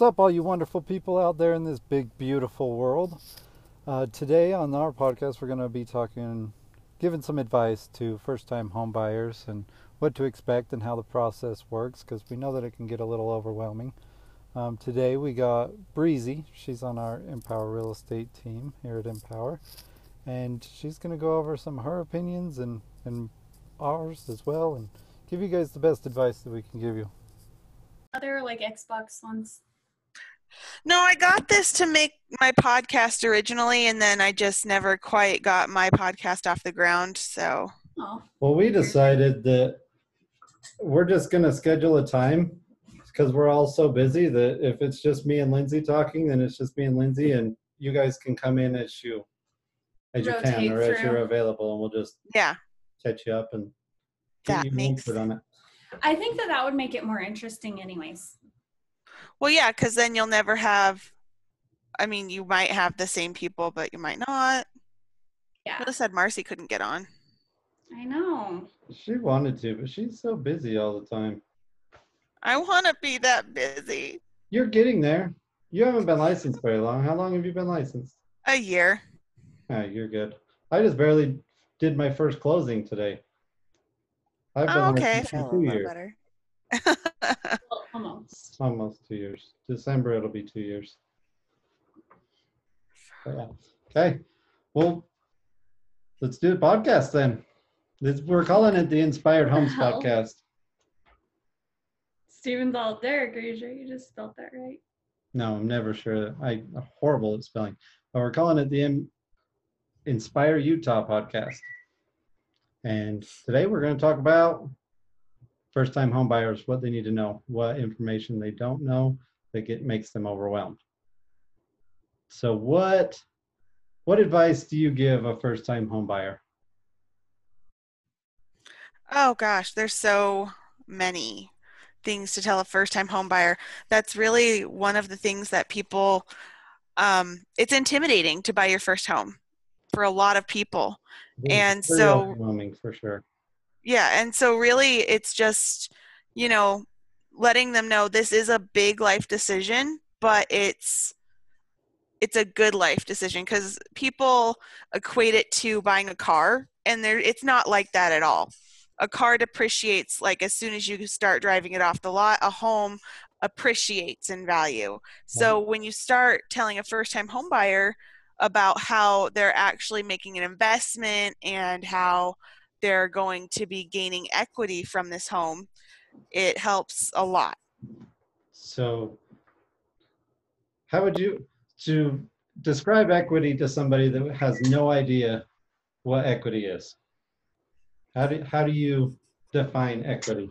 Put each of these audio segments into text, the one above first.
What's up, all you wonderful people out there in this big, beautiful world? Uh, today on our podcast, we're going to be talking, giving some advice to first time home buyers and what to expect and how the process works because we know that it can get a little overwhelming. Um, today we got Breezy. She's on our Empower Real Estate team here at Empower. And she's going to go over some of her opinions and, and ours as well and give you guys the best advice that we can give you. Other like Xbox ones. No, I got this to make my podcast originally, and then I just never quite got my podcast off the ground. So, Oh, Well, we decided that we're just going to schedule a time because we're all so busy that if it's just me and Lindsay talking, then it's just me and Lindsay, and you guys can come in as you as you can Rotate or as through. you're available, and we'll just yeah, catch you up and get that you makes. input on it. I think that that would make it more interesting, anyways. Well, yeah, because then you'll never have. I mean, you might have the same people, but you might not. Yeah, Melissa said Marcy couldn't get on. I know. She wanted to, but she's so busy all the time. I want to be that busy. You're getting there. You haven't been licensed very long. How long have you been licensed? A year. Ah, you're good. I just barely did my first closing today. I've been Oh, okay, I feel a for two little years. better. Almost. Almost two years. December it'll be two years. But yeah. Okay. Well, let's do the podcast then. This, we're calling it the Inspired Homes Wow. Podcast. Steven's all Derek. Are you just spelled that right? No, I'm never sure. I I'm horrible at spelling. But we're calling it the In- Inspire Utah Podcast. And today we're going to talk about first time home buyers, what they need to know, what information they don't know that get makes them overwhelmed. So what what advice do you give a first time home buyer? Oh gosh, there's so many things to tell a first time home buyer. That's really one of the things that people um, it's intimidating to buy your first home for a lot of people. It's And so- overwhelming for sure. Yeah, and so really it's just, you know, letting them know this is a big life decision, but it's it's a good life decision cuz people equate it to buying a car and there it's not like that at all. A car depreciates like as soon as you start driving it off the lot, a home appreciates in value. So when you start telling a first-time home buyer about how they're actually making an investment and how they're going to be gaining equity from this home, it helps a lot. So how would you to describe equity to somebody that has no idea what equity is? How do how do you define equity?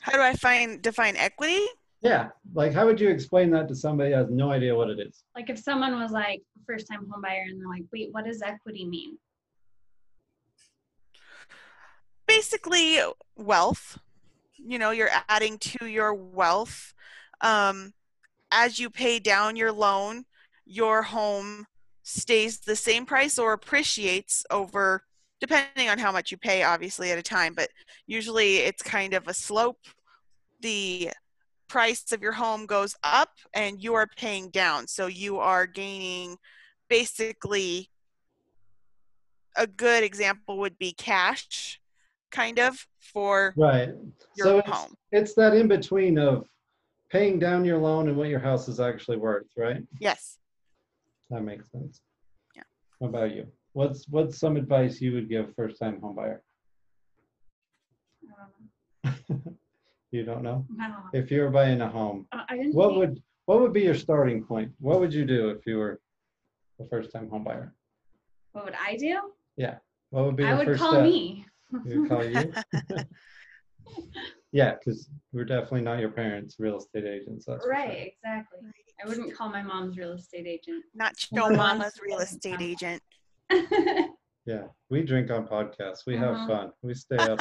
How do I find define equity? Yeah, like how would you explain that to somebody who has no idea what it is? Like if someone was like first time home buyer and they're like, wait, what does equity mean? Basically, wealth. You know, you're adding to your wealth. Um, as you pay down your loan, your home stays the same price or appreciates over, depending on how much you pay, obviously, at a time. But usually it's kind of a slope. The price of your home goes up and you are paying down. So you are gaining basically a good example would be cash, kind of, for Right. your so it's, home. it's that in between of paying down your loan and what your house is actually worth, right? Yes. That makes sense. Yeah. What about you? What's what's some advice you would give first time home buyer? Um, I don't know. You don't know? I. If you were buying a home, Uh, I didn't what think- would what would be your starting point? What would you do if you were a first time home buyer? what would I do? Yeah. What would be I your would first call step? me. You would call you? yeah, because we're definitely not your parents' real estate agents. That's for sure. right, exactly. I wouldn't call my mom's real estate agent. Not Well, your mom's mama's real estate agent. Yeah, we drink on podcasts. We have Mhm. fun. We stay up.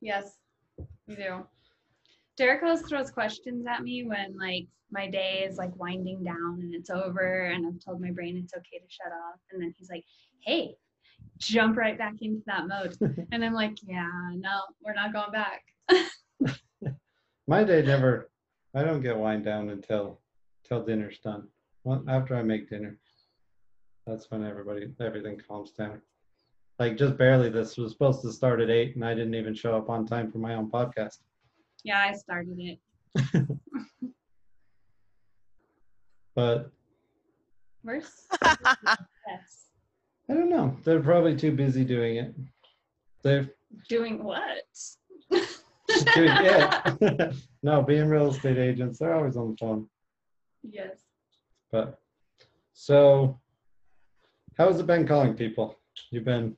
yes, we do. Derek always throws questions at me when like my day is like winding down and it's over and I've told my brain it's okay to shut off. And then he's like, hey, jump right back into that mode. and I'm like, yeah, no, we're not going back. My day never. I don't get wind down until till dinner's done. Well, after I make dinner, that's when everybody everything calms down. Like just barely. This was supposed to start at eight, and I didn't even show up on time for my own podcast. Yeah, I started it. But We're yes. I don't know. They're probably too busy doing it. They're Doing what? doing it. no, being real estate agents, they're always on the phone. Yes. But so, how has it been calling people? You've been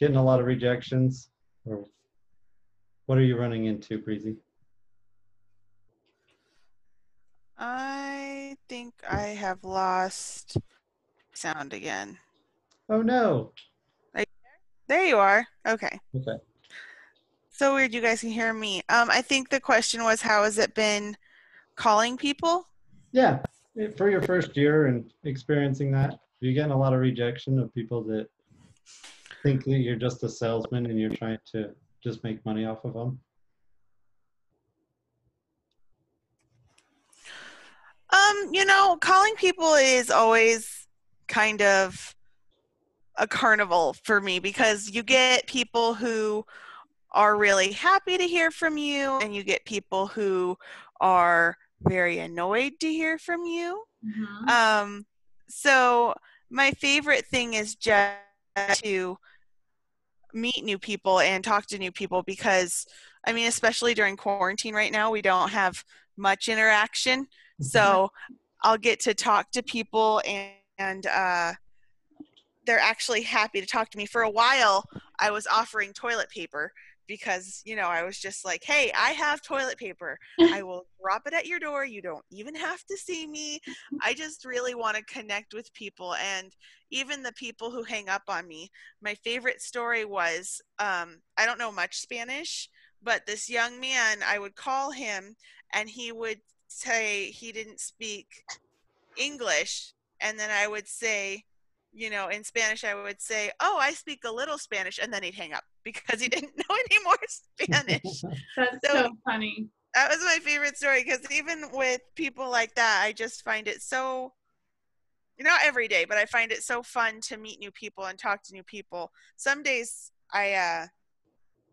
getting a lot of rejections, or what are you running into, Breezy? I think I have lost sound again. Oh no. There you are. Okay. Okay. So weird you guys can hear me. Um, I think the question was how has it been calling people? Yeah, for your first year and experiencing that, you're getting a lot of rejection of people that think that you're just a salesman and you're trying to just make money off of them. Um, you know, calling people is always kind of a carnival for me because you get people who are really happy to hear from you and you get people who are very annoyed to hear from you. Mhm. Um, so my favorite thing is just to meet new people and talk to new people because I mean, especially during quarantine right now, we don't have much interaction. So I'll get to talk to people and, and uh, they're actually happy to talk to me. For a while, I was offering toilet paper because, you know, I was just like, hey, I have toilet paper. I will drop it at your door. You don't even have to see me. I just really want to connect with people. And even the people who hang up on me, my favorite story was um, I don't know much Spanish, but this young man, I would call him and he would say he didn't speak English. And then I would say, you know, in Spanish, I would say, Oh, I speak a little Spanish. And then he'd hang up because he didn't know any more Spanish. That's So- so funny. that was my favorite story because even with people like that, I just find it so, not every day, but I find it so fun to meet new people and talk to new people. Some days I, uh,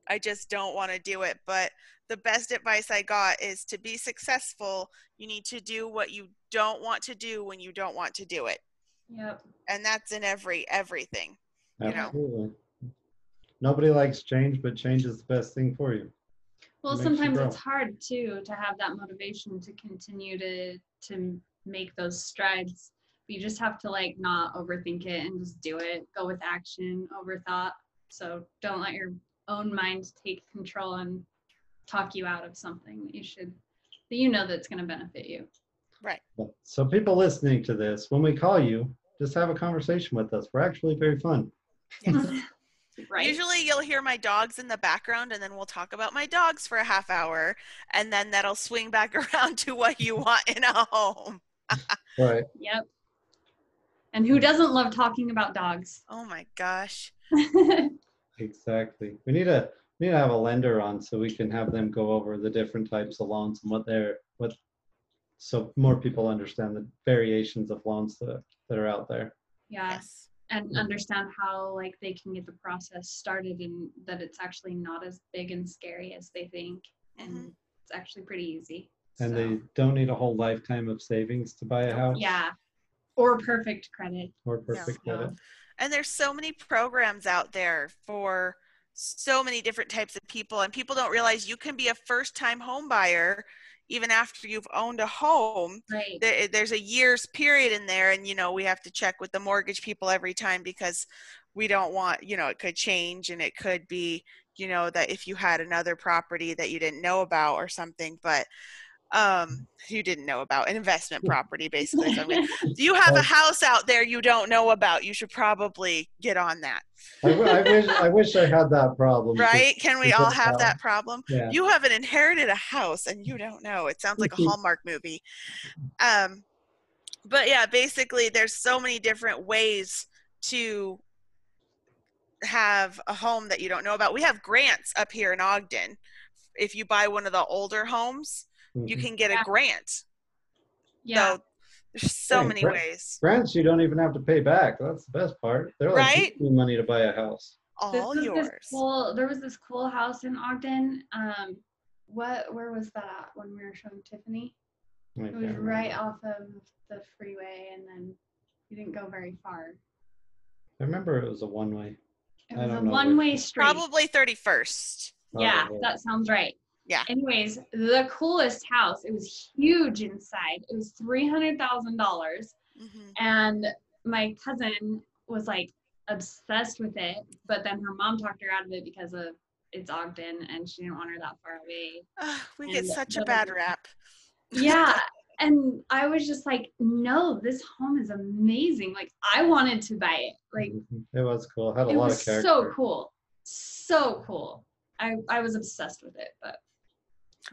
I just don't want to do it, but the best advice I got is to be successful, you need to do what you don't want to do when you don't want to do it. Yep. And that's in every everything. you know. Absolutely. Nobody likes change, but change is the best thing for you. Well, makes you sometimes grow. it's hard too to have that motivation to continue to to make those strides. But you just have to like not overthink it and just do it. Go with action over thought. So don't let your own mind take control and talk you out of something that you should that you know that's going to benefit you. Right. So people listening to this, when we call you, just have a conversation with us. We're actually very fun. Yes. right. Usually you'll hear my dogs in the background and then we'll talk about my dogs for a half hour and then that'll swing back around to what you want in a home. Right. Yep. And who doesn't love talking about dogs? Oh my gosh. Exactly. We need to we need to have a lender on so we can have them go over the different types of loans and what they're what so more people understand the variations of loans that, that are out there. yeah. Yes. and understand how like they can get the process started and that it's actually not as big and scary as they think and Mhm. it's actually pretty easy And So, they don't need a whole lifetime of savings to buy a house yeah or perfect credit or perfect No. credit. And there's so many programs out there for so many different types of people and people don't realize you can be a first time home buyer even after you've owned a home right. there, there's a year's period in there and you know we have to check with the mortgage people every time because we don't want you know it could change and it could be you know that if you had another property that you didn't know about or something but um you didn't know about an investment property basically so gonna- you have a house out there you don't know about you should probably get on that. I, w- I wish I wish I had that problem. right? Can we all have uh, that problem? Yeah. you haven't inherited a house and you don't know. It sounds like a hallmark movie. Um but yeah basically there's so many different ways to have a home that you don't know about. We have grants up here in ogden if you buy one of the older homes, you Mhm. can get Yeah. a grant. Yeah. So there's so Hey, many grant- ways. Grants you don't even have to pay back. That's the best part. They're like Right? giving you money to buy a house. This All was yours. This cool, there was this cool house in Ogden. Um, what? Where was that at when we were showing Tiffany? I It was remember. right off of the freeway, and then you didn't go very far. I remember it was a one way. It was a one-way street. Probably 31st. Yeah, Oh, that sounds right. Yeah. Anyways, the coolest house. It was huge inside. It was three hundred thousand dollars, hmm and my cousin was like obsessed with it. But then her mom talked her out of it because of it's Ogden, and she didn't want her that far away. we get such a bad rap. Yeah. And I was just like, no, this home is amazing. Like I wanted to buy it. Like Mhm. It was cool. Had a it lot was of character. so cool. So cool. I, I was obsessed with it, but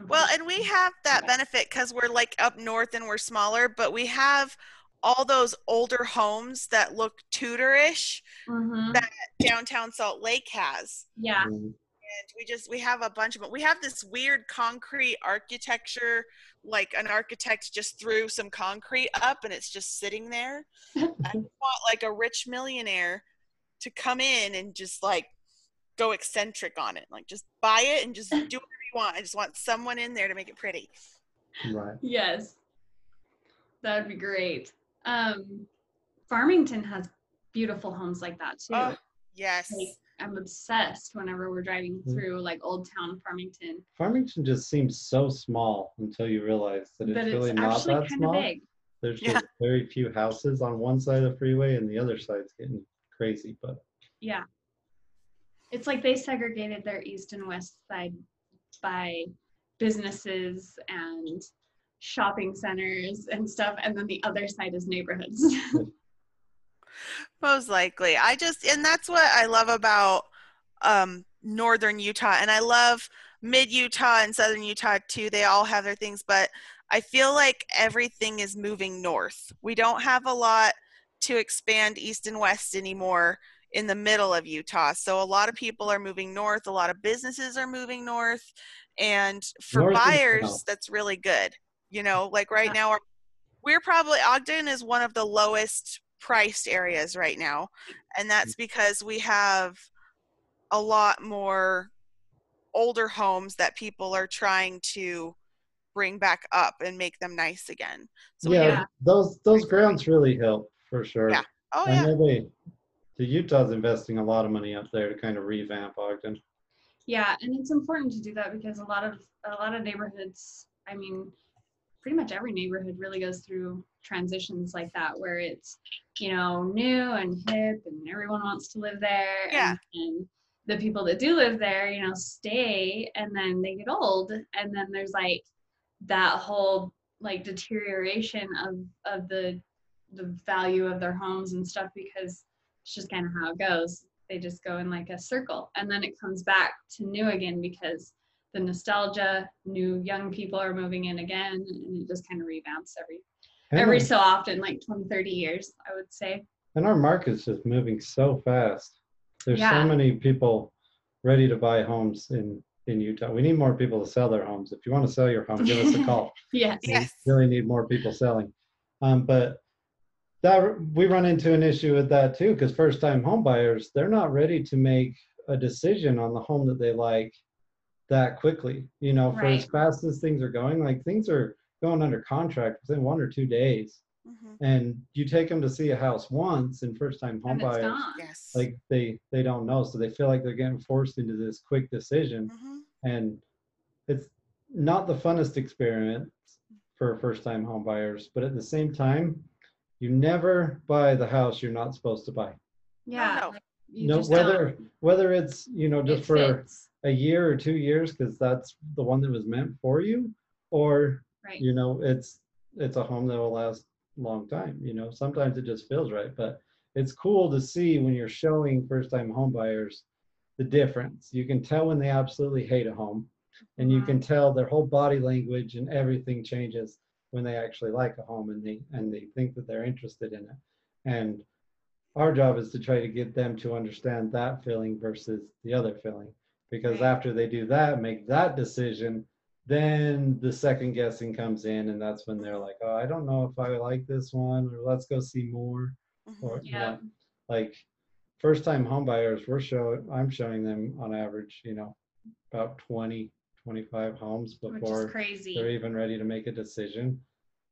Well, and we have that benefit because we're like up north and we're smaller, but we have all those older homes that look Tudorish Mhm. that downtown Salt Lake has. yeah. Mhm. And we just we have a bunch of them. We have this weird concrete architecture, like an architect just threw some concrete up and it's just sitting there. I want like a rich millionaire to come in and just like go eccentric on it. Like just buy it and just do whatever you want. I just want someone in there to make it pretty. Right. Yes. That would be great. Um, Farmington has beautiful homes like that too. Oh, yes. Like, I'm obsessed whenever we're driving Mm. through like Old Town Farmington. Farmington just seems so small until you realize that it's But really not that small. big. There's Yeah. just very few houses on one side of the freeway, and the other side's getting crazy. But Yeah. It's like they segregated their east and west side by businesses and shopping centers and stuff, and then the other side is neighborhoods. Most likely. I just and that's what I love about um northern Utah and I love mid Utah and southern Utah too. They all have their things, but I feel like everything is moving north. We don't have a lot to expand east and west anymore in the middle of Utah. So a lot of people are moving north, a lot of businesses are moving north and for North buyers south. that's really good. You know, like right Yeah. now our we're probably Ogden is one of the lowest priced areas right now, and that's mm-hmm. because we have a lot more older homes that people are trying to bring back up and make them nice again. So we yeah, those those grants really help for sure. Yeah. oh I yeah, know they, the Utah's investing a lot of money up there to kind of revamp Ogden. Yeah, and it's important to do that because a lot of a lot of neighborhoods, I mean, pretty much every neighborhood really goes through transitions like that where it's, you know, new and hip and everyone wants to live there. Yeah. And, and the people that do live there, you know, stay and then they get old and then there's like that whole like deterioration of of the the value of their homes and stuff because it's just kind of how it goes they just go in like a circle and then it comes back to new again because the nostalgia new young people are moving in again and it just kind of rebounds every And every our- so often like 20 30 years i would say And our market's just moving so fast. There's Yeah. so many people ready to buy homes in in Utah. We need more people to sell their homes. If you want to sell your home, give us a call. yes yes, We really need more people selling. Um, but that we run into an issue with that too, because first time home buyers, they're not ready to make a decision on the home that they like that quickly. You know, for as fast as things are going, like things are going under contract within one or two days. Mhm. And you take them to see a house once and first time home and it's buyers, yes. like they they don't know. So they feel like they're getting forced into this quick decision Mhm. and it's not the funnest experience for first time home buyers but at the same time you never buy the house you're not supposed to buy yeah no. like, you no just whether don't. whether it's you know just It for fits, a year or two years because that's the one that was meant for you or right you know it's it's a home that will last a long time you know sometimes it just feels right but it's cool to see when you're showing first time home buyers the difference you can tell when they absolutely hate a home and you Mhm. can tell their whole body language and everything changes when they actually like a home and they and they think that they're interested in it and our job is to try to get them to understand that feeling versus the other feeling because Right. after they do that, make that decision, then the second guessing comes in, and that's when they're like, "Oh, I don't know if I like this one, or let's go see more." Mhm. Or you Yeah. know, like first time homebuyers, we're showing I'm showing them on average, you know, about 20, 25 homes Which is before crazy. they're even ready to make a decision.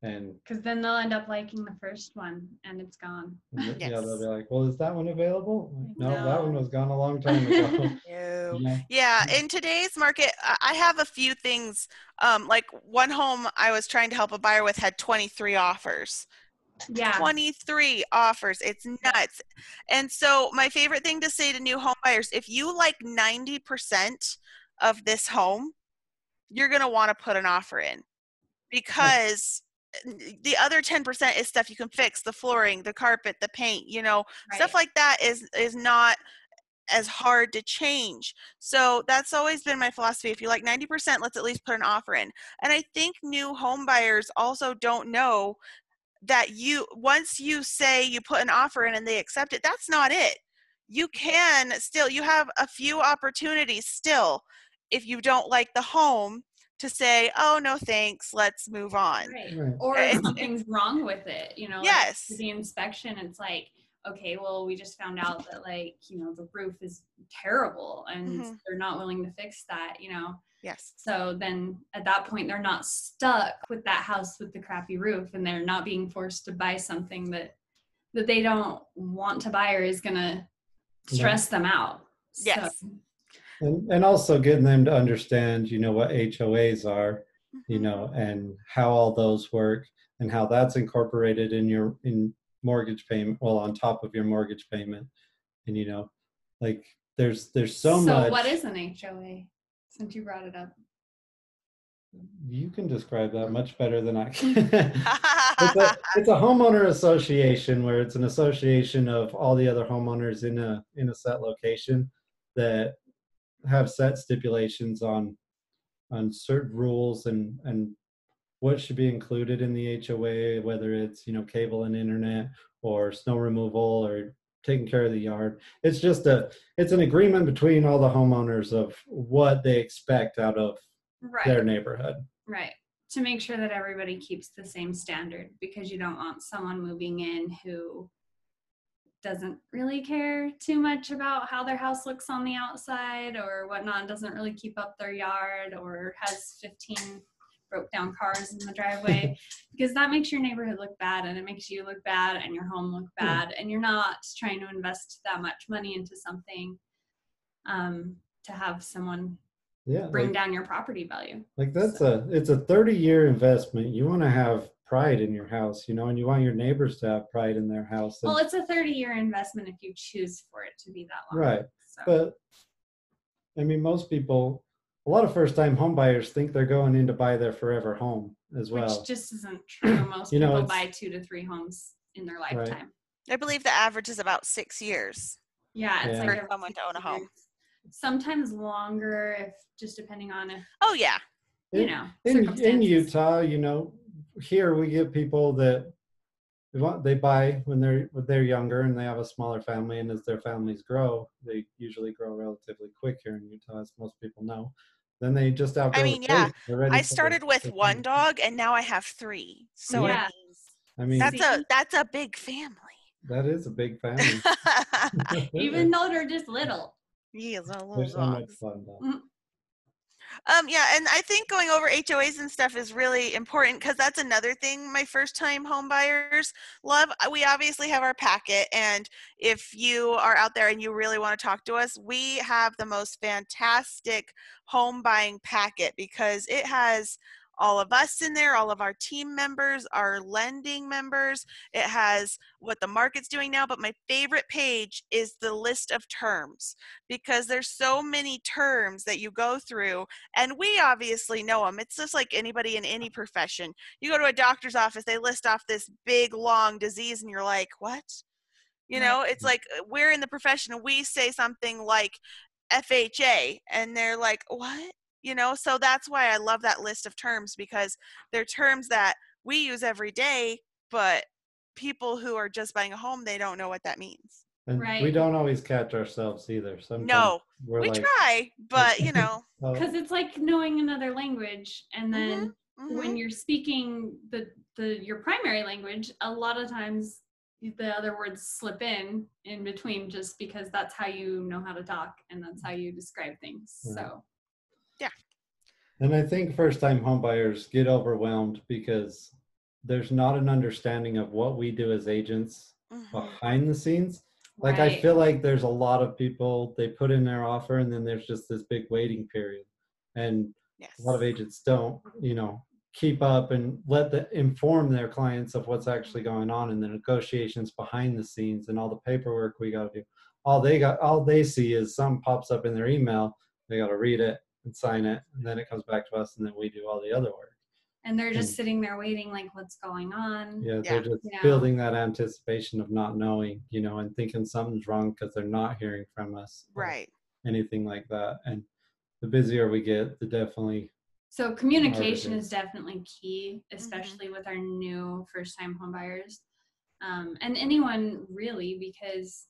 And, Because then they'll end up liking the first one and it's gone. and th- yeah, they'll Yes. be like, "Well, is that one available?" Like, no, that one No. was gone a long time ago. No. Yeah. Yeah, in today's market, I I have a few things. Um, like one home I was trying to help a buyer with had 23 offers. Yeah. 23 offers. It's nuts. And so, my favorite thing to say to new home buyers if you like 90% of this home, you're going to want to put an offer in because eh, the other 10% is stuff you can fix the flooring, the carpet, the paint, you know, stuff like that is is not as hard to change. So that's always been my philosophy. If you like 90%, let's at least put an offer in. And I think new home buyers also don't know that you once you say you put an offer in and they accept it, that's not it. You can still you have a few opportunities still if you don't like the home to say, "Oh, no thanks, let's move on." Right. Right. Or eh, if eh, eh. something's wrong with it, you know. Yes. for the inspection, it's like, okay, well, we just found out that like, you know, the roof is terrible and Mhm. they're not willing to fix that, you know. Yes. So then at that point, they're not stuck with that house with the crappy roof and they're not being forced to buy something that that they don't want to buy or is gonna stress them out. Yes. So, And, and also getting them to understand, you know, what HOAs are, you Mhm. know, and how all those work and how that's incorporated in your in mortgage payment, well, on top of your mortgage payment. And you know, like there's there's so, much So what is an HOA? Since you brought it up. you can describe that much better than I can. it's, a, it's a homeowner association where it's an association of all the other homeowners in a in a set location that have set stipulations on on certain rules and and what should be included in the HOA, whether it's you know cable and internet or snow removal or taking care of the yard. It's just a it's an agreement between all the homeowners of what they expect out of Right. their neighborhood. Right. To make sure that everybody keeps the same standard because you don't want someone moving in who doesn't really care too much about how their house looks on the outside or whatnot, doesn't really keep up their yard or has 15 broke down cars in the driveway because that makes your neighborhood look bad and it makes you look bad and your home look Yeah. bad and you're not trying to invest that much money into something um, to have someone Yeah, bring like, down your property value. like that's a it's a 30 year investment. You want to have pride in your house, you know, and you want your neighbors to have pride in their house. and- Well, it's a 30 year investment if you choose for it to be that long. right. So, But I mean, most people, a lot of first time home buyers think they're going in to buy their forever home as well. which just isn't true. Most You know, people buy two to three homes in their lifetime. I believe the average is about six years. Yeah, it's Yeah. like For every someone to own a home. years. Sometimes longer, if just depending on if Oh yeah. you In- know in, in. Utah, you know, here we get people that they want they buy when they're when they're younger and they have a smaller family, and as their families grow, they usually grow relatively quick here in Utah, as most people know. Then they just outgrow. I mean, yeah, place. They're ready I started with one family. dog and now I have three. So Yeah. I mean, I mean, that's a that's a big family. that is a big family. even though they're just little. Yes, a little They're so much dogs. fun though. Mm. Um, yeah, and I think going over HOAs and stuff is really important because that's another thing my first time home buyers love. Uh, We obviously have our packet, and if you are out there and you really want to talk to us, we have the most fantastic home buying packet because it has all of us in there, all of our team members, our lending members. It has what the market's doing now, but my favorite page is the list of terms because there's so many terms that you go through and we obviously know them it's just like anybody in any profession. You go to a doctor's office they list off this big long disease and you're like what? You know it's like uh, we're in the profession we say something like fha and they're like what you know so that's why i love that list of terms because they're terms that we use every day but people who are just buying a home they don't know what that means And we don't always catch ourselves either. Sometimes No, we're we like, try, but you know. oh, Because it's like knowing another language, and then mhm. when you're speaking the the your primary language, a lot of times the other words slip in in between just because that's how you know how to talk and that's how you describe things. Right. So And I think first time homebuyers get overwhelmed because there's not an understanding of what we do as agents Mhm. behind the scenes. Like I feel like there's a lot of people they put in their offer and then there's just this big waiting period. And yes. a lot of agents don't, you know, keep up and let the inform their clients of what's actually going on in the negotiations behind the scenes and all the paperwork we got to do. All they got, all they see is some pops up in their email. They got to read it and sign it, and then it comes back to us, and then we do all the other work. and they're just and- sitting there waiting, like, what's going on? Yeah, Yeah. they're just Yeah. building that anticipation of not knowing, you know, and thinking something's wrong because they're not hearing from us, Right. Anything like that, and the busier we get, the definitely So communication is. is definitely key, especially with our new first-time homebuyers, um, and anyone really, because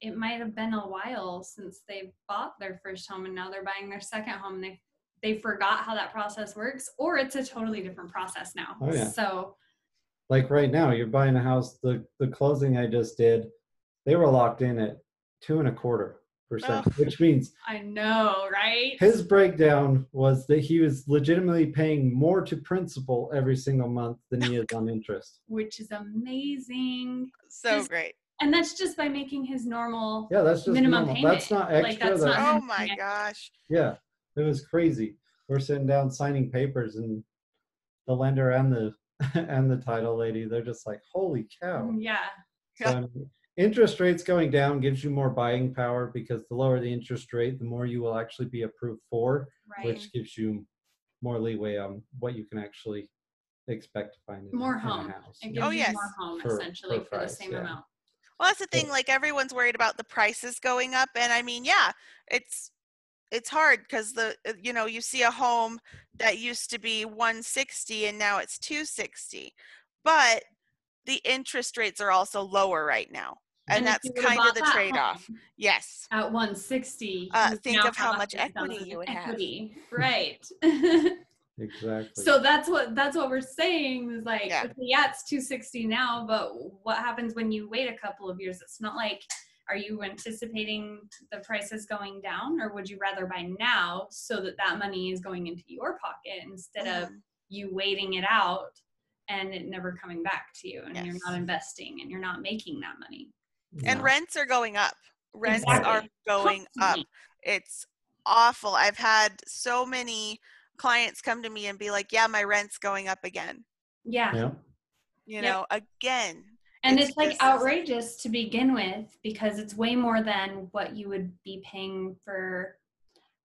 it might have been a while since they bought their first home and now they're buying their second home. And they they forgot how that process works, or it's a totally different process now. Oh, yeah. So like right now you're buying a house the the closing i just did they were locked in at two and a quarter percent Oh. which means I know, right? his breakdown was that he was legitimately paying more to principal every single month than he is on interest Which is amazing, So Just- great. And that's just by making his normal. yeah that's just Minimum normal. payment. that's not Like, extra that's that's, not- Oh my Yeah. gosh. yeah it was crazy we're sitting down signing papers and the lender and the and the title lady they're just like holy cow Yeah, Yeah. So, I mean, interest rates going down gives you more buying power because the lower the interest rate, the more you will actually be approved for, right. which gives you more leeway on what you can actually expect to find in, more in home. a house. It gives Oh, you yes. more home For- essentially for for, the same yeah. amount. Well, that's the thing. Like everyone's worried about the prices going up, and I mean, yeah, it's it's hard because the uh, you know you see a home that used to be 160 and now it's 260, but the interest rates are also lower right now, and, if that's kind of the trade off. Yes. At 160, Uh, think of how much equity you would in have. Right. Exactly. so that's what that's what we're saying is like Yeah. okay, yeah it's 260 now but what happens when you wait a couple of years it's not like are you anticipating the prices going down or would you rather buy now so that that money is going into your pocket instead of Mhm. you waiting it out and it never coming back to you and you're not investing and you're not making that money And Yeah. rents are going up. Rents are Exactly. going up. It's awful. I've had so many clients come to me and be like, "Yeah, my rent's going up again." yeah yeah. You Yep. know, again. And It's it's, like just- outrageous to begin with because it's way more than what you would be paying for.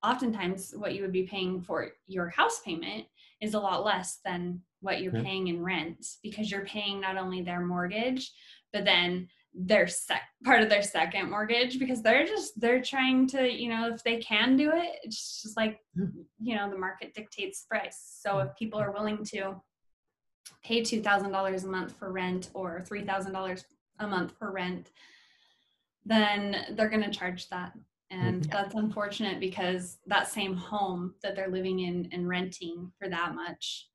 Oftentimes, what you would be paying for your house payment is a lot less than what you're Yeah. paying in rent because you're paying not only their mortgage, but then their sec part of their second mortgage because they're just they're trying to you know if they can do it it's just like you know the market dictates price so if people are willing to pay $2000 a month for rent or $3000 a month for rent then they're going to charge that and Mhm. that's unfortunate because that same home that they're living in and renting for that much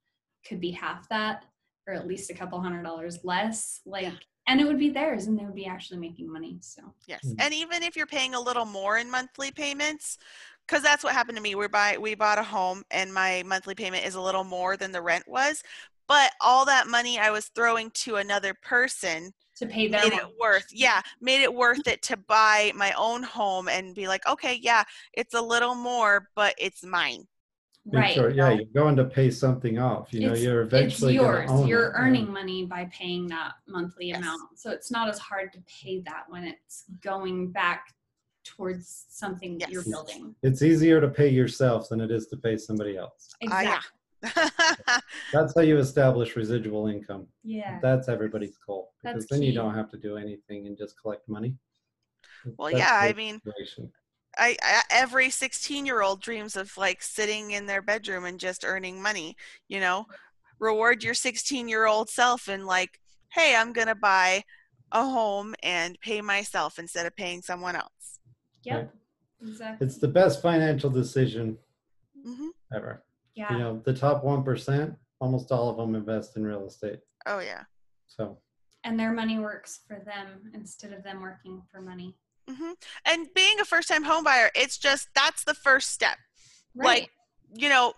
could be half that or at least a couple hundred dollars less like Yeah. And it would be theirs and they would be actually making money so Yes. Mm. And even if you're paying a little more in monthly payments, because that's what happened to me. We buy we bought a home and my monthly payment is a little more than the rent was, but all that money I was throwing to another person to pay their made it worth yeah made it worth it to buy my own home and be like okay yeah it's a little more but it's mine In right short, yeah, you're going to pay something off. You know, It's- you're it's eventually going yours own you're it, yeah. earning money by paying that monthly Yes. amount so it's not as hard to pay that when it's going back towards something that you're Yes. building It's easier to pay yourself than it is to pay somebody else. Ah, yeah. That's how you establish residual income. yeah That's everybody's goal That's because then you key. don't have to do anything and just collect money. well That's yeah i mean situation. I, I every 16 year old dreams of like sitting in their bedroom and just earning money you know reward your 16 year old self and like hey i'm gonna buy a home and pay myself instead of paying someone else. Yep. Exactly. It's the best financial decision hmm ever. yeah. You know, the top 1%, almost all of them invest in real estate. Oh yeah. So, and their money works for them instead of them working for money. Hmm And being a first time home buyer, it's just that's the first step. Right. Like, you know,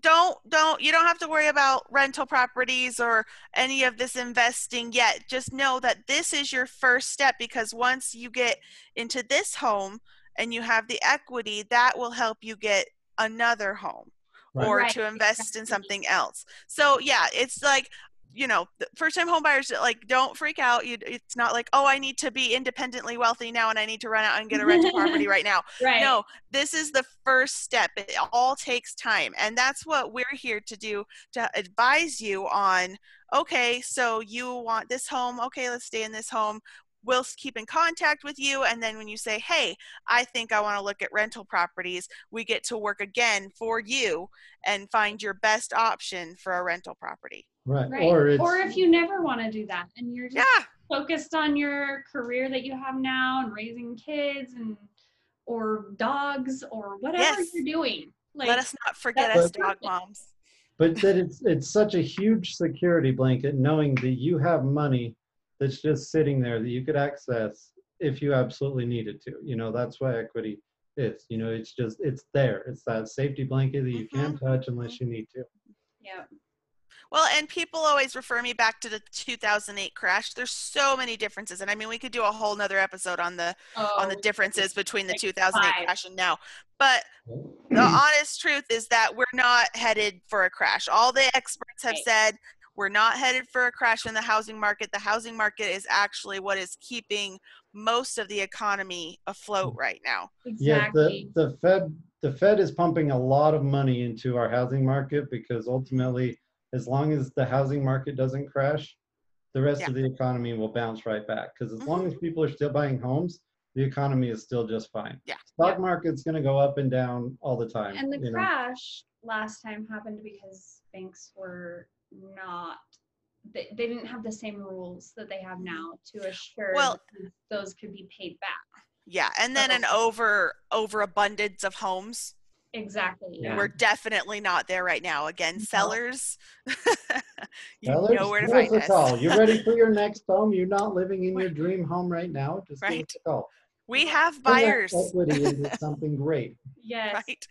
don't don't you don't have to worry about rental properties or any of this investing yet. Just know that this is your first step because once you get into this home and you have the equity, that will help you get another home Right. or Right, to invest in something else. So yeah, it's like you know, first time home buyers like don't freak out. You, it's not like oh, I need to be independently wealthy now and I need to run out and get a rental property right now. right. No, this is the first step. It all takes time. And that's what we're here to do to advise you on okay, so you want this home. Okay, let's stay in this home. We'll keep in contact with you. And then when you say, hey, I think I want to look at rental properties, we get to work again for you and find your best option for a rental property. Right. Right. Or it's, or if you never want to do that and you're just Yeah. focused on your career that you have now and raising kids and or dogs or whatever Yes. you're doing. Like Let us not forget us dog moms. but that it's it's such a huge security blanket knowing that you have money that's just sitting there that you could access if you absolutely needed to you know that's what equity is you know it's just it's there it's that safety blanket that you can't mm-hmm. touch unless mm-hmm. you need to yeah. Well, and people always refer me back to the 2008 crash. There's so many differences, and I mean, we could do a whole nother episode on the on the Oh, differences between the 2008 five. crash and now. But the mm-hmm. honest truth is that we're not headed for a crash. All the experts have Right. said we're not headed for a crash in the housing market. The housing market is actually what is keeping most of the economy afloat mm. right now. yeah exactly. the the fed the fed is pumping a lot of money into our housing market because ultimately as long as the housing market doesn't crash the rest Yeah. of the economy will bounce right back because as Mhm. long as people are still buying homes the economy is still just fine Yeah. stock market's going to go up and down all the time and the you know? crash last time happened because banks were not they, they didn't have the same rules that they have now to assure Well- those could be paid back Yeah, and then an over overabundance of homes. Exactly Yeah. yeah We're definitely not there right now. Again, No. sellers, you Sellers, know where to find us a call. us. You ready for your next home? You're not living in your dream home right now. Just give Right. us a call. We have buyers, Equity into something great. yes right?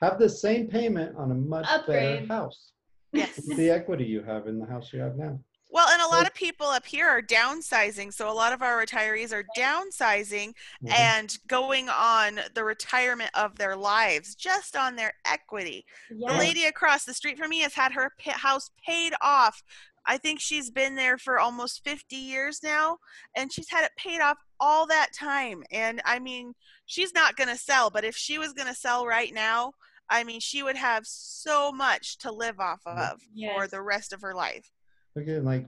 Have the same payment on a much better house. Yes. the equity you have in the house you have now. Well, and a lot of people up here are downsizing. So a lot of our retirees are downsizing Mhm. and going on the retirement of their lives just on their equity. The lady across the street from me has had her house paid off. I think she's been there for almost 50 years now, and she's had it paid off all that time. And I mean, she's not going to sell, but if she was going to sell right now, I mean, she would have so much to live off of for the rest of her life. Again, like,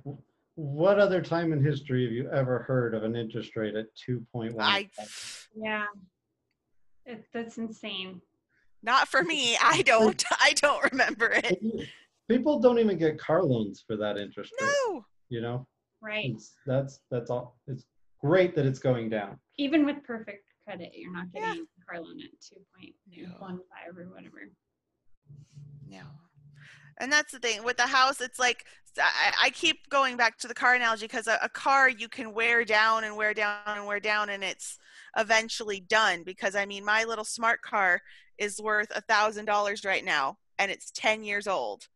what other time in history have you ever heard of an interest rate at 2.1? I, yeah it, that's insane not for me. I don't. I don't remember it. People don't even get car loans for that interest rate. No. You know, right it's, that's that's all. It's great that it's going down. even with perfect credit you're not Yeah. getting a car loan at 2.15 or whatever No. And that's the thing with the house. It's like I, I keep going back to the car analogy because a, a car you can wear down and wear down and wear down, and it's eventually done. Because I mean, my little smart car is worth a thousand dollars right now, and it's ten years old,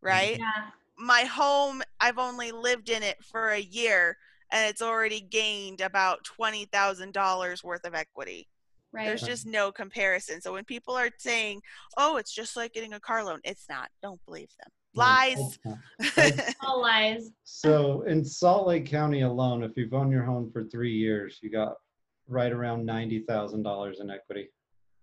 right? yeah My home, I've only lived in it for a year, and it's already gained about twenty thousand dollars worth of equity right there's just no comparison. So when people are saying, "Oh, it's just like getting a car loan," it's not. Don't believe them. Lies. all lies So in Salt Lake County alone, if you've owned your home for three years, you got right around ninety thousand dollars in equity.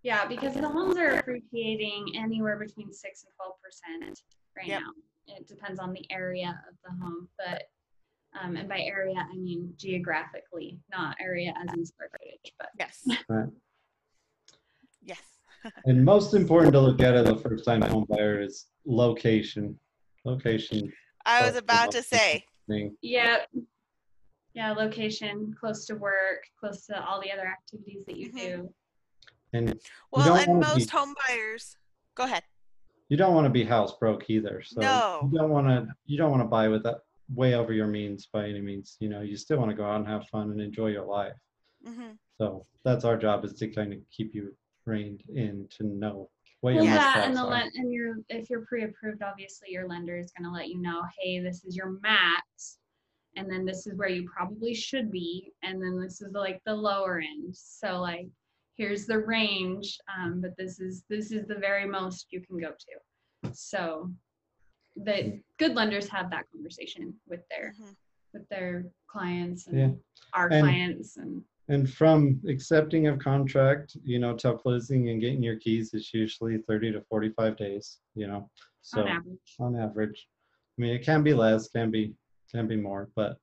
Yeah, because the homes are appreciating anywhere between six and twelve percent right Yep. now. It depends on the area of the home, but um, and by area I mean geographically, not area as in square footage. But yes. Right. Yes. And most important to look at as a first-time home buyer is location. Location I was about to say. thing. yeah, Yeah, location, close to work, close to all the other activities that you Mhm. do. And Well, don't and wanna be- most home buyers. Go ahead. you don't want to be house broke either. So No. you don't want to you don't want to buy with that way over your means by any means. You know, you still want to go out and have fun and enjoy your life. hmm So that's our job is to kind of keep you reined in to know what Well, yeah, and the are. len- and your if you're pre-approved, obviously your lender is going to let you know, hey, this is your max, and then this is where you probably should be, and then this is like the lower end. So like, here's the range, um, but this is this is the very most you can go to. So, the good lenders have that conversation with their Mhm. with their clients and Yeah. our And- clients and And from accepting of contract, you know, to closing and getting your keys is usually 30 to 45 days, you know. So on average. on average. I mean, it can be less, can be can be more, but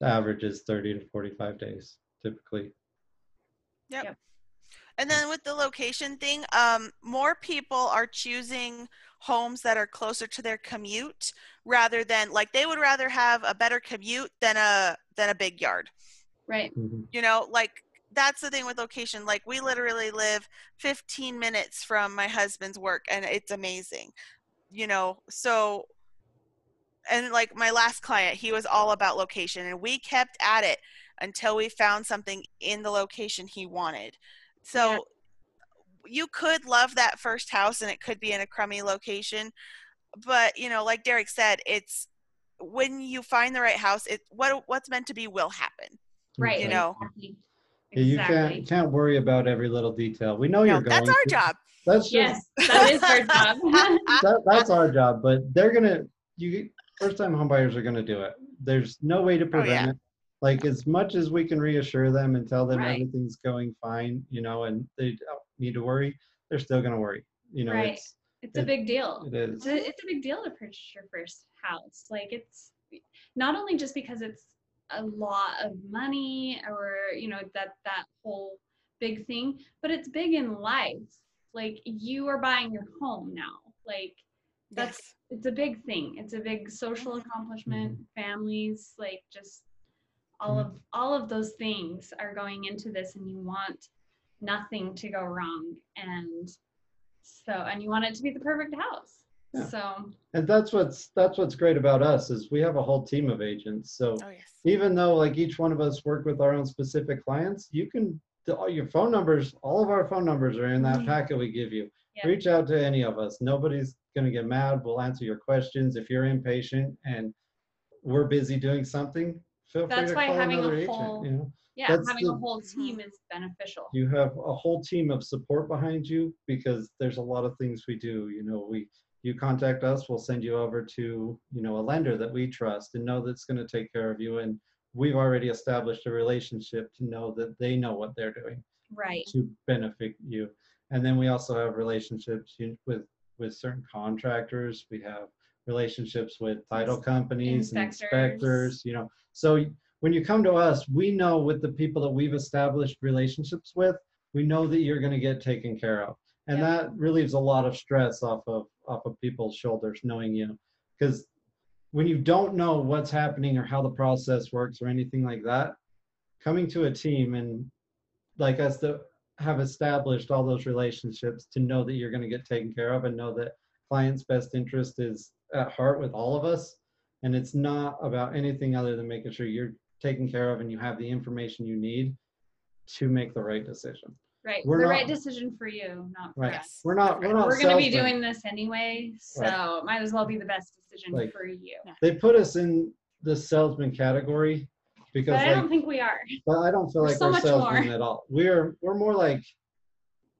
the average is 30 to 45 days typically. Yep. And then with the location thing, um, more people are choosing homes that are closer to their commute rather than like they would rather have a better commute than a than a big yard. Right. Mhm. You know, like that's the thing with location. Like we literally live 15 minutes from my husband's work and it's amazing. You know, so and like my last client, he was all about location and we kept at it until we found something in the location he wanted. So you could love that first house and it could be in a crummy location, but you know, like Derek said, it's when you find the right house, it what what's meant to be will happen. Right. You know. Exactly. Yeah, you Exactly. can't can't worry about every little detail. We know No, you're going. that's our to. job. That's just Yes, that is our job. that, that's our job. But they're gonna you first time homebuyers are gonna do it. There's no way to prevent Oh, yeah. it. Like as much as we can reassure them and tell them Right. everything's going fine, you know, and they don't need to worry, they're still gonna worry. You know, Right. it's it's a big deal. it is. It's a, it's a big deal to purchase your first house. Like it's not only just because it's a lot of money or you know that that whole big thing, but it's big in life. Like you are buying your home now. Like that's Yes. it's a big thing. It's a big social accomplishment. Families, like just all Mhm. of all of those things are going into this, and you want nothing to go wrong. And so, and you want it to be the perfect house. Yeah. So, and that's what's that's what's great about us is we have a whole team of agents. So Oh yes. even though like each one of us work with our own specific clients, you can all your phone numbers, all of our phone numbers are in that Mhm. packet we give you. Yeah. Reach out to any of us. Nobody's going to get mad. We'll answer your questions. If you're impatient and we're busy doing something, feel free That's to why call having a another whole- agent. You know, yeah, That's having the- a whole team Mhm. is beneficial. you have a whole team of support behind you because there's a lot of things we do. You know, we you contact us, we'll send you over to you know a lender that we trust and know that's going to take care of you and we've already established a relationship to know that they know what they're doing Right. to benefit you. And then we also have relationships with with certain contractors. We have relationships with title companies and Inspectors. inspectors. You know, so when you come to us, we know with the people that we've established relationships with, we know that you're going to get taken care of, and Yep. that relieves a lot of stress off of off of people's shoulders, knowing you, because when you don't know what's happening or how the process works or anything like that, coming to a team and like us that have established all those relationships to know that you're going to get taken care of and know that client's best interest is at heart with all of us and it's not about anything other than making sure you're taken care of and you have the information you need to make the right decision Right. We're the not- right decision for you, not for right us. we're not we're not We're going to be doing this anyway, so Right. might as well be the best decision Like- for you. they put us in the salesman category because But I like don't think we are. But I don't feel We're like so we're much salesmen more. at all. We're we're more like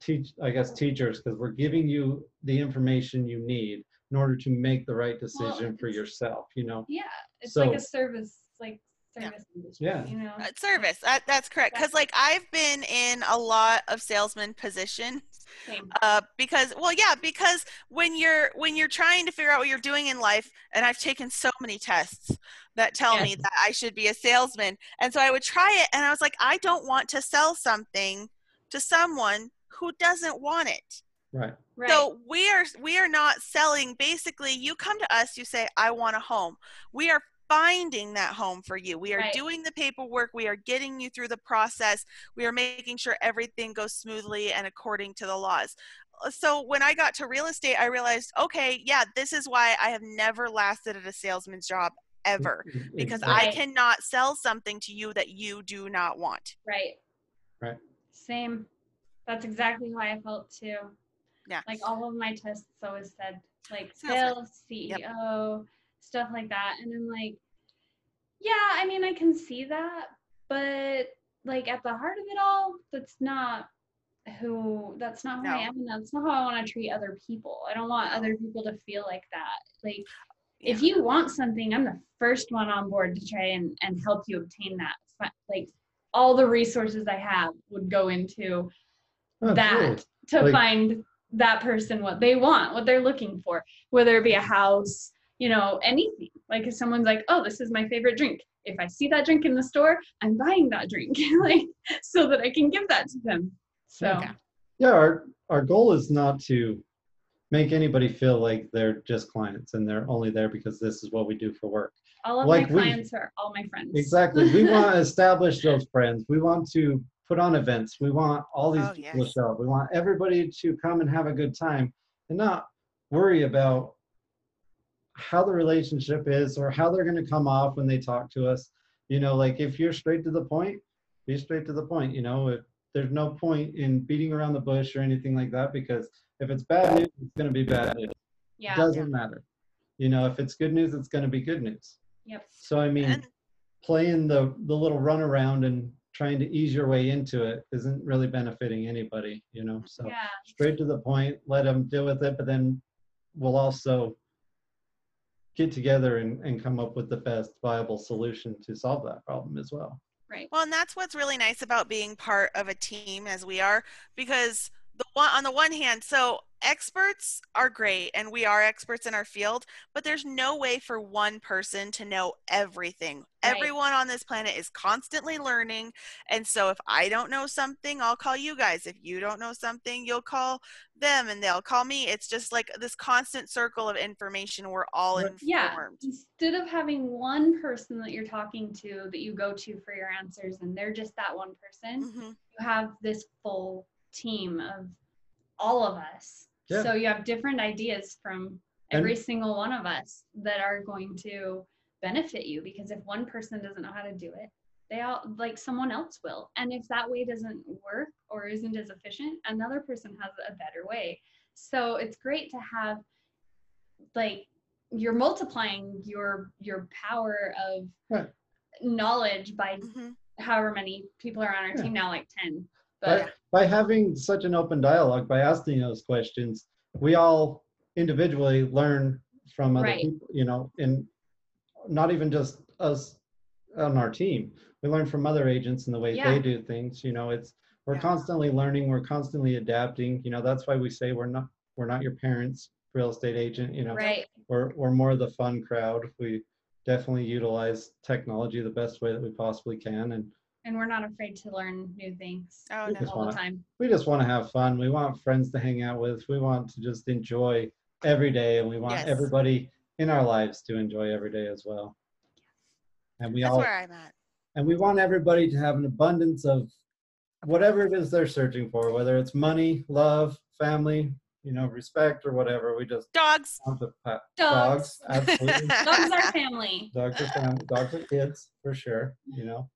teach I guess teachers because we're giving you the information you need in order to make the right decision for yourself, you know. Yeah, it's like a service, like Yeah. service industry. Yeah. You know. Uh, service. That, that's correct. Because like I've been in a lot of salesman positions Same. uh, because well yeah because when you're when you're trying to figure out what you're doing in life and i've taken so many tests that tell me that i should be a salesman and so i would try it and i was like i don't want to sell something to someone who doesn't want it Right. Right. so we are we are not selling basically you come to us you say i want a home we are finding that home for you. We are Right. doing the paperwork. We are getting you through the process. We are making sure everything goes smoothly and according to the laws. Uh, So when I got to real estate, I realized, okay, yeah, this is why I have never lasted at a salesman's job ever because Exactly. I cannot sell something to you that you do not want. Right. Right. Same. That's exactly how I felt too. Yeah. Like all of my tests always said like Salesman. sales, CEO, stuff like that. And I'm like, yeah, I mean I can see that, but like at the heart of it all, that's not who that's not who I am and that's not how I want to treat other people. I don't want other people to feel like that. Like if you want something, I'm the first one on board to try and, and help you obtain that. Like all the resources I have would go into oh, Absolutely. that to Like- find that person what they want, what they're looking for, whether it be a house, you know, anything. Like if someone's like, "Oh, this is my favorite drink." If I see that drink in the store, I'm buying that drink, like so that I can give that to them. So Yeah. yeah our our goal is not to make anybody feel like they're just clients and they're only there because this is what we do for work all of Like my we- clients are all my friends. exactly we want to establish those friends we want to put on events we want all these Oh, people yes. to show up we want everybody to come and have a good time and not worry about how the relationship is or how they're going to come off when they talk to us you know like if you're straight to the point be straight to the point you know if there's no point in beating around the bush or anything like that because if it's bad news it's going to be bad news yeah. it doesn't matter you know if it's good news it's going to be good news Yep. so i mean And playing the the little runaround and trying to ease your way into it isn't really benefiting anybody you know so Yeah. straight to the point let them deal with it but then we'll also get together and, and come up with the best viable solution to solve that problem as well Right. Well, and that's what's really nice about being part of a team as we are, because the one on the one hand, so experts are great and we are experts in our field, but there's no way for one person to know everything. Right. Everyone on this planet is constantly learning. And so if I don't know something, I'll call you guys. If you don't know something, you'll call them and they'll call me. It's just like this constant circle of information. We're all informed. Yeah. Instead of having one person that you're talking to that you go to for your answers and they're just that one person, Mhm. you have this full team of all of us. Yeah. So you have different ideas from And- every single one of us that are going to benefit you because if one person doesn't know how to do it, they all like someone else will. And if that way doesn't work or isn't as efficient, another person has a better way. So it's great to have like you're multiplying your your power of Right. knowledge by Mhm. however many people are on our Yeah. team now, like 10. By, by having such an open dialogue by asking those questions we all individually learn from other Right. people you know and not even just us on our team we learn from other agents and the way Yeah. they do things you know it's we're Yeah. constantly learning we're constantly adapting you know that's why we say we're not we're not your parents real estate agent you know right. we're, we're more the fun crowd we definitely utilize technology the best way that we possibly can and And we're not afraid to learn new things Oh, We no. all the wanna- time. we just want to have fun. We want friends to hang out with. We want to just enjoy every day, and we want Yes. everybody in our lives to enjoy every day as well. And we That's all where I'm at. and we want everybody to have an abundance of whatever it is they're searching for, whether it's money, love, family, you know, respect, or whatever. We just Dogs. want to pa- Dogs. dogs, absolutely. Dogs are family. dogs are family. Dogs are kids for sure. You know.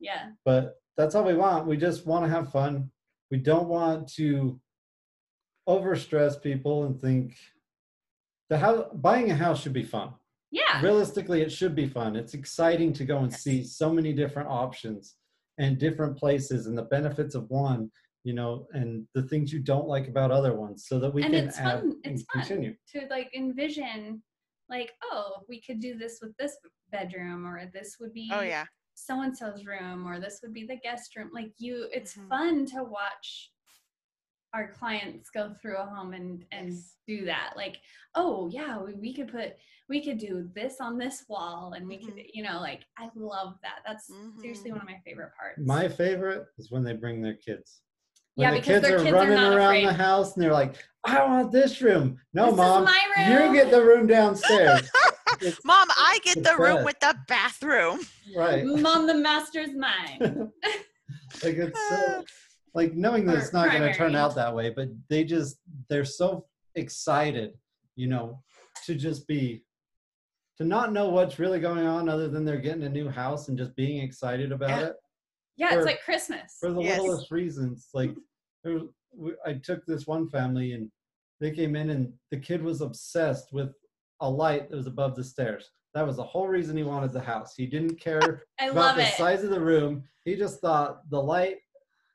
Yeah. but that's all we want. We just want to have fun. We don't want to overstress people and think the house buying a house should be fun. Yeah. Realistically, it should be fun. It's exciting to go and Yes. see so many different options and different places and the benefits of one, you know, and the things you don't like about other ones, so that we And can it's add fun. and It's fun. continue. To like envision, like, oh, we could do this with this bedroom, or this would be Oh yeah. So and so's room, or this would be the guest room. Like you, it's Mhm. fun to watch our clients go through a home and and Yes. do that. Like, oh yeah, we, we could put we could do this on this wall, and we could, Mhm. you know, like I love that. That's seriously Mhm. one of my favorite parts. My favorite is when they bring their kids. When Yeah, the because kids their are kids are running not around afraid. the house and they're like, I want this room. No, This mom, my you get the room downstairs. It's- Mom, I get it's the room with the bathroom. right. Mom, the master's mine. like it's uh, so like knowing that Or it's not going to turn out that way but they just they're so excited you know to just be to not know what's really going on other than they're getting a new house and just being excited about Yeah. it Yeah, For- it's like Christmas. for the Yes. littlest reasons like was, i took this one family and they came in and the kid was obsessed with a light that was above the stairs that was the whole reason he wanted the house he didn't care I about love the it. size of the room. He just thought the light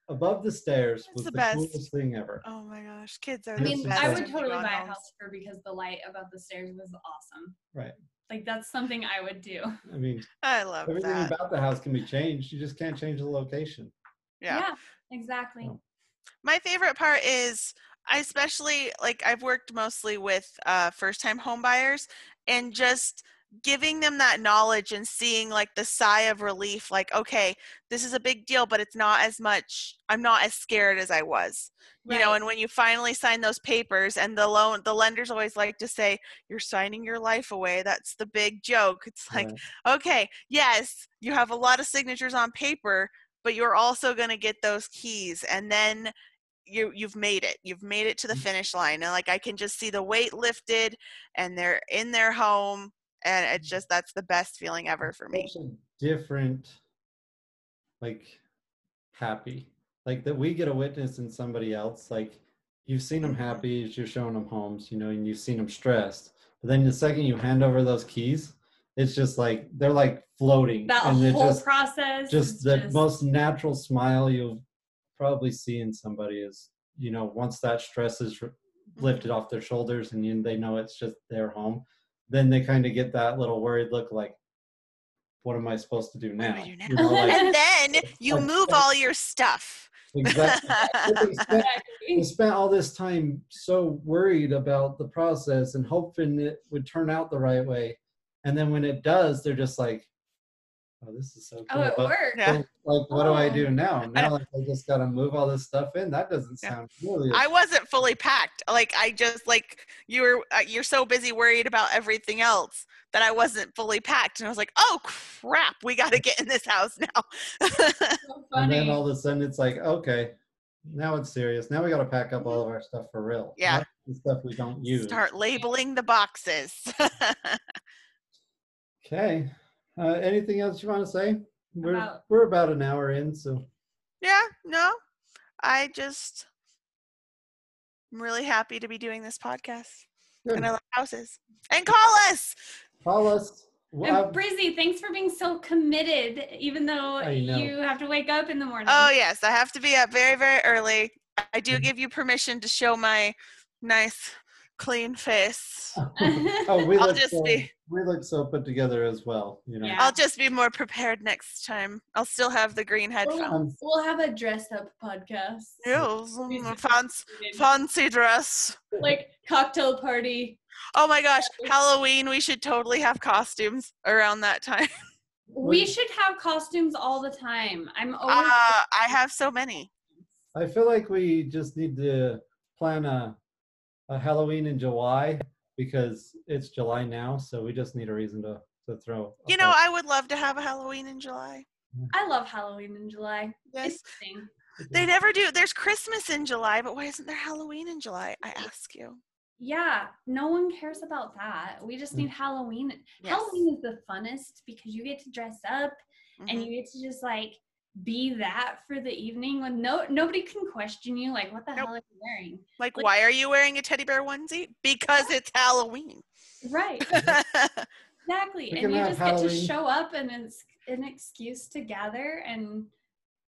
above the stairs It's was the the, best. coolest thing ever. Oh my gosh, kids are I the mean, best I would totally buy a house for because the light above the stairs was awesome. Right. Like that's something I would do. I mean, I love everything that. about the house can be changed. You just can't change the location. Yeah. exactly. My favorite part is I especially like I've worked mostly with uh, first time home buyers and just giving them that knowledge and seeing like the sigh of relief like okay this is a big deal but it's not as much i'm not as scared as i was you know and when you finally sign those papers and the loan the lenders always like to say you're signing your life away that's the big joke it's like Right. okay, yes, you have a lot of signatures on paper, but you're also going to get those keys and then you you've made it. You've made it to the Mm. finish line and like I can just see the weight lifted and they're in their home and it's Mm. just that's the best feeling ever for me. Such a different, like, happy. Like that we get a witness in somebody else. Like you've seen them Mhm. happy as you're showing them homes, you know, and you've seen them stressed. But then the second you hand over those keys, it's just like they're like floating, That and they're whole just process. just is the most natural smile you'll probably seeing somebody is you know once that stress is lifted Mm-hmm. off their shoulders and you, they know it's just their home then they kind of get that little worried look like what am i supposed to do now, do now? You know, like, and then you like- move all your stuff. exactly But they spent, they Exactly. spent all this time so worried about the process and hoping it would turn out the right way and then when it does they're just like oh this is so cool Oh, it but- worked. Yeah. Like, what do I Oh. do now? Now, like, I just got to move all this stuff in. That doesn't Yeah. sound really. I wasn't fully packed. Like I just like you were uh, you're so busy worried about everything else that I wasn't fully packed and I was like, "Oh crap, we got to get in this house now." So and then all of a sudden, it's like, okay, now it's serious. Now we got to pack up all of our stuff for real. Yeah. Not the stuff we don't use. Start labeling the boxes. Okay. Uh, anything else you want to say? We're About- we're about an hour in, so yeah, no. I just I'm really happy to be doing this podcast. good. And I love houses. And call us. call us. Well, And Brizzy, thanks for being so committed, even though I know. you have to wake up in the morning. Oh yes, I have to be up very very early. I do Mhm. give you permission to show my nice clean face. oh, we I'll look just so, be- we look so put together as well. You know. Yeah. I'll just be more prepared next time. I'll still have the green headphones. We'll have a dressed up podcast. Yes, We mm, should fancy, fancy dress. Like cocktail party. Oh my gosh, Halloween! We should totally have costumes around that time. We should have costumes all the time. I'm Uh, I have so many. I feel like we just need to plan a, a Halloween in July because it's July now, so we just need a reason to, to throw. You know, party. I would love to have a Halloween in July. I love Halloween in July. Yes, It's a they never do. There's Christmas in July, but why isn't there Halloween in July? I ask you. Yeah, no one cares about that. We just Mm. need Halloween. Yes. Halloween is the funnest because you get to dress up Mhm. and you get to just like be that for the evening when no nobody can question you like what the Nope. hell are you wearing? Like, like- why are you wearing a teddy bear onesie? Because it's Halloween. Right. Exactly. We and you have just get to show up and it's an excuse to gather and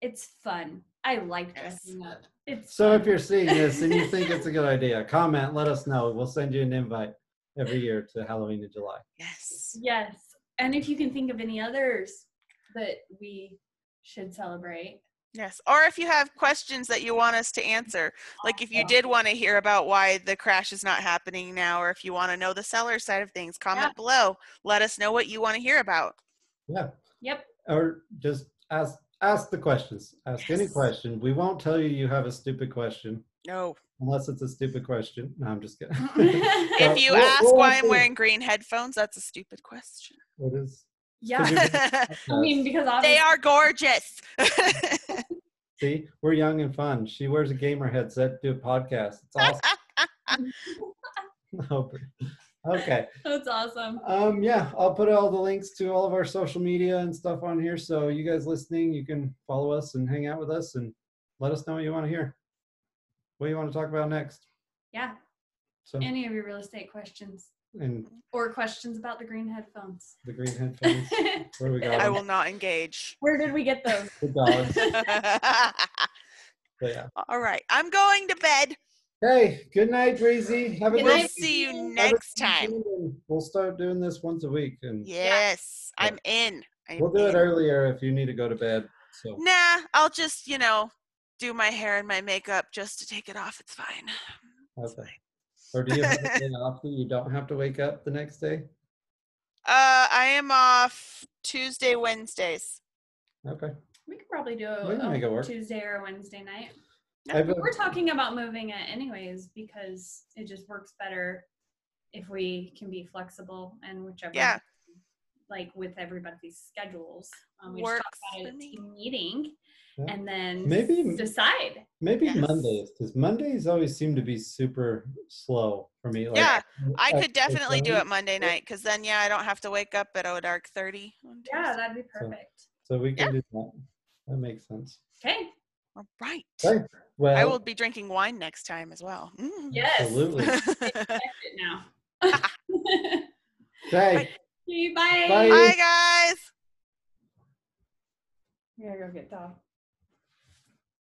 it's fun. I like Yes. dressing up. It's So fun. if you're seeing this and you think it's a good idea, comment, let us know. We'll send you an invite every year to Halloween in July. yes. Yes. And if you can think of any others that we should celebrate. Yes. Or if you have questions that you want us to answer, like if you did want to hear about why the crash is not happening now, or if you want to know the seller side of things, comment below. Let us know what you want to hear about. Yeah. Yep. Or just ask ask the questions. Ask any question. We won't tell you you have a stupid question. No. unless it's a stupid question. No, I'm just kidding. If you we'll- ask we'll why I'm wearing green headphones, that's a stupid question. What is? Yeah. I mean, because obviously are gorgeous. See, we're young and fun. She wears a gamer headset to do a podcast. It's awesome. okay. that's awesome. Um, yeah, I'll put all the links to all of our social media and stuff on here. So you guys listening, you can follow us and hang out with us and let us know what you want to hear. What do you want to talk about next? Yeah. So Any of your real estate questions and or questions about the green headphones? the green headphones. Where we got I them? will not engage. Where did we get those? The dogs. But yeah. All right. I'm going to bed. Hey, good night, Breezy. Have a Good night. see you next time. We'll start doing this once a week, and Yes, I'm in. I'm we'll do it earlier if you need to go to bed. So Nah, I'll just, you know, do my hair and my makeup just to take it off. It's fine. It's Okay. fine. Or do you have a day off that you don't have to wake up the next day? Uh, I am off Tuesday, Wednesdays. Okay. We could probably do We a, make it a work. Tuesday or Wednesday night. I've, We're talking about moving it anyways because it just works better if we can be flexible and whichever. Yeah. Like with everybody's schedules, um, we Works just talk about it for at a me. team meeting, Yeah. and then Maybe- decide. maybe Yes. Mondays, because Mondays always seem to be super slow for me. Like, Yeah, I could definitely do it Monday night because then, yeah, I don't have to wake up at oh dark 30. Yeah, that'd be perfect. So we can do that. That makes sense. Okay. All right. Okay. Well, I will be drinking wine next time as well. Mm. Yes. absolutely. Expect it now. Okay. Okay, bye. Bye. Bye, guys. We gotta go get dog.